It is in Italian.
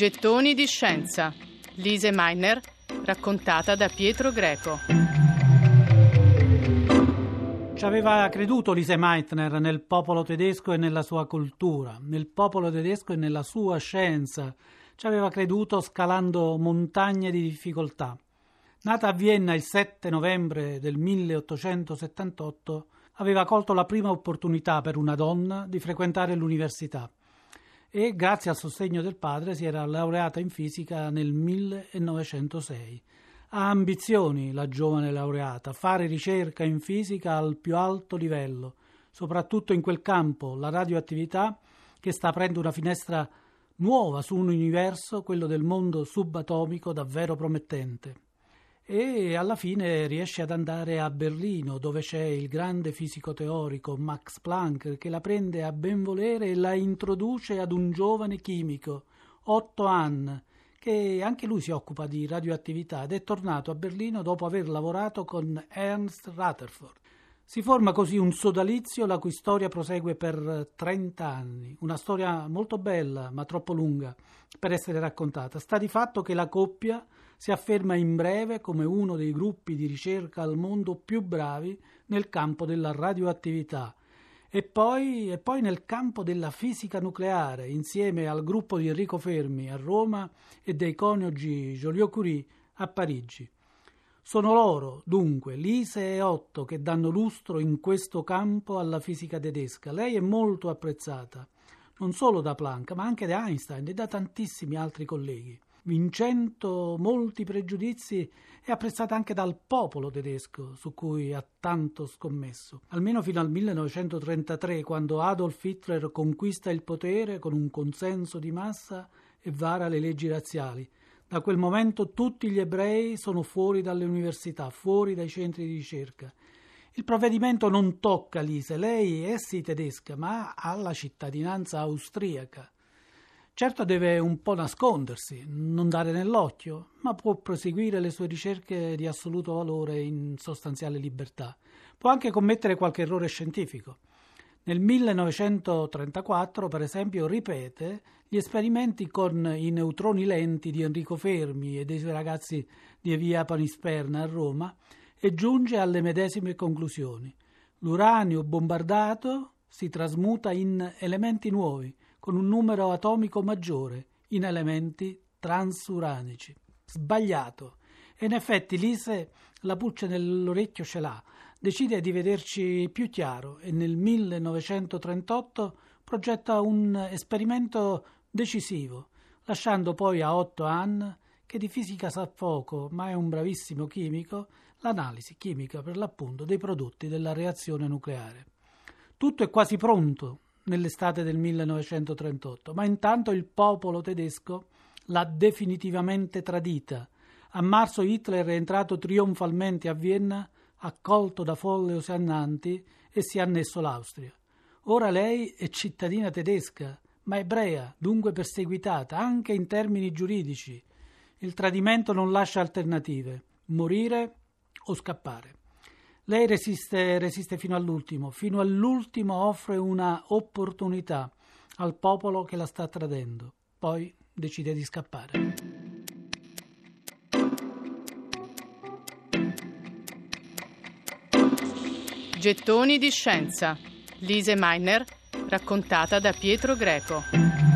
Gettoni di scienza. Lise Meiner, raccontata da Pietro Greco. Ci aveva creduto Lise Meitner nel popolo tedesco e nella sua cultura, nel popolo tedesco e nella sua scienza. Ci aveva creduto scalando montagne di difficoltà. Nata a Vienna il 7 novembre del 1878, aveva colto la prima opportunità per una donna di frequentare l'università e grazie al sostegno del padre si era laureata in fisica nel 1906. Ha ambizioni la giovane laureata, fare ricerca in fisica al più alto livello, soprattutto in quel campo, la radioattività, che sta aprendo una finestra nuova su un universo, quello del mondo subatomico, davvero promettente e alla fine riesce ad andare a Berlino dove c'è il grande fisico teorico Max Planck che la prende a benvolere e la introduce ad un giovane chimico, Otto Hahn, che anche lui si occupa di radioattività ed è tornato a Berlino dopo aver lavorato con Ernst Rutherford. Si forma così un sodalizio la cui storia prosegue per 30 anni, una storia molto bella ma troppo lunga per essere raccontata. Sta di fatto che la coppia si afferma in breve come uno dei gruppi di ricerca al mondo più bravi nel campo della radioattività e poi, e poi nel campo della fisica nucleare, insieme al gruppo di Enrico Fermi a Roma e dei coniugi Joliot-Curie a Parigi. Sono loro, dunque, Lise e Otto, che danno lustro in questo campo alla fisica tedesca. Lei è molto apprezzata, non solo da Planck, ma anche da Einstein e da tantissimi altri colleghi vincendo molti pregiudizi, è apprezzata anche dal popolo tedesco, su cui ha tanto scommesso. Almeno fino al 1933, quando Adolf Hitler conquista il potere con un consenso di massa e vara le leggi razziali. Da quel momento tutti gli ebrei sono fuori dalle università, fuori dai centri di ricerca. Il provvedimento non tocca Lise, lei è sì tedesca, ma ha la cittadinanza austriaca. Certo deve un po' nascondersi, non dare nell'occhio, ma può proseguire le sue ricerche di assoluto valore in sostanziale libertà. Può anche commettere qualche errore scientifico. Nel 1934, per esempio, ripete gli esperimenti con i neutroni lenti di Enrico Fermi e dei suoi ragazzi di Via Panisperna a Roma e giunge alle medesime conclusioni. L'uranio bombardato si trasmuta in elementi nuovi, con un numero atomico maggiore in elementi transuranici. Sbagliato. E in effetti Lise la pulce nell'orecchio ce l'ha. Decide di vederci più chiaro e nel 1938 progetta un esperimento decisivo, lasciando poi a Otto Hahn, che di fisica sa poco ma è un bravissimo chimico, l'analisi chimica per l'appunto dei prodotti della reazione nucleare. Tutto è quasi pronto nell'estate del 1938, ma intanto il popolo tedesco l'ha definitivamente tradita. A marzo Hitler è entrato trionfalmente a Vienna, accolto da folle oseannanti e si è annesso l'Austria. Ora lei è cittadina tedesca, ma ebrea, dunque perseguitata, anche in termini giuridici. Il tradimento non lascia alternative, morire o scappare. Lei resiste, resiste fino all'ultimo, fino all'ultimo offre una opportunità al popolo che la sta tradendo, poi decide di scappare. Gettoni di scienza. Lise Meiner, raccontata da Pietro Greco.